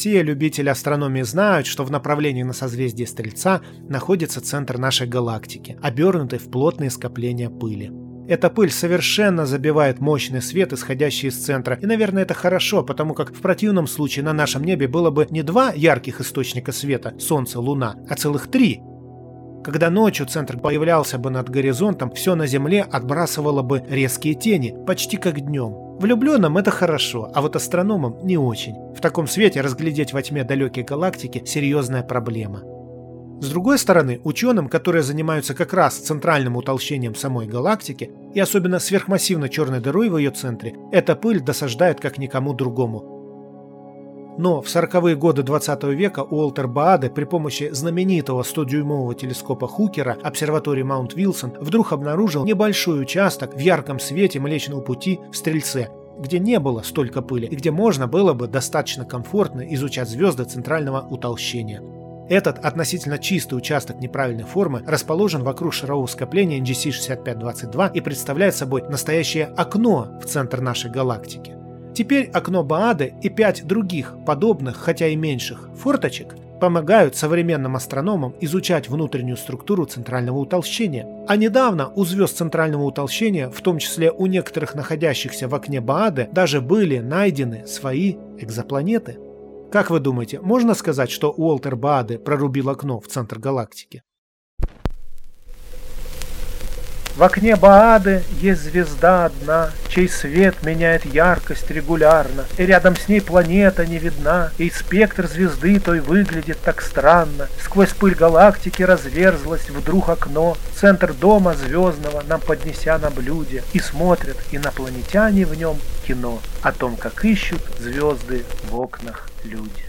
все любители астрономии знают, что в направлении на созвездие Стрельца находится центр нашей галактики, обернутый в плотные скопления пыли. Эта пыль совершенно забивает мощный свет, исходящий из центра, и, наверное, это хорошо, потому как в противном случае на нашем небе было бы не два ярких источника света – Солнце, Луна, а целых три. Когда ночью центр появлялся бы над горизонтом, все на Земле отбрасывало бы резкие тени, почти как днем. Влюбленным это хорошо, а вот астрономам не очень. В таком свете разглядеть во тьме далекие галактики – серьезная проблема. С другой стороны, ученым, которые занимаются как раз центральным утолщением самой галактики, и особенно сверхмассивной черной дырой в ее центре, эта пыль досаждает как никому другому. Но в 40-е годы 20 века Уолтер Бааде при помощи знаменитого 100-дюймового телескопа Хукера обсерватории Маунт Вилсон вдруг обнаружил небольшой участок в ярком свете Млечного Пути в Стрельце, где не было столько пыли и где можно было бы достаточно комфортно изучать звезды центрального утолщения. Этот относительно чистый участок неправильной формы расположен вокруг шарового скопления NGC 6522 и представляет собой настоящее окно в центр нашей галактики. Теперь окно Баады и пять других, подобных, хотя и меньших, форточек помогают современным астрономам изучать внутреннюю структуру центрального утолщения. А недавно у звезд центрального утолщения, в том числе у некоторых находящихся в окне Баады, даже были найдены свои экзопланеты. Как вы думаете, можно сказать, что Уолтер Бааде прорубил окно в центр галактики? В окне Баады есть звезда одна, чей свет меняет яркость регулярно, и рядом с ней планета не видна, и спектр звезды той выглядит так странно. Сквозь пыль галактики разверзлось вдруг окно, центр дома звездного нам поднеся на блюде, и смотрят инопланетяне в нем кино о том, как ищут звезды в окнах люди.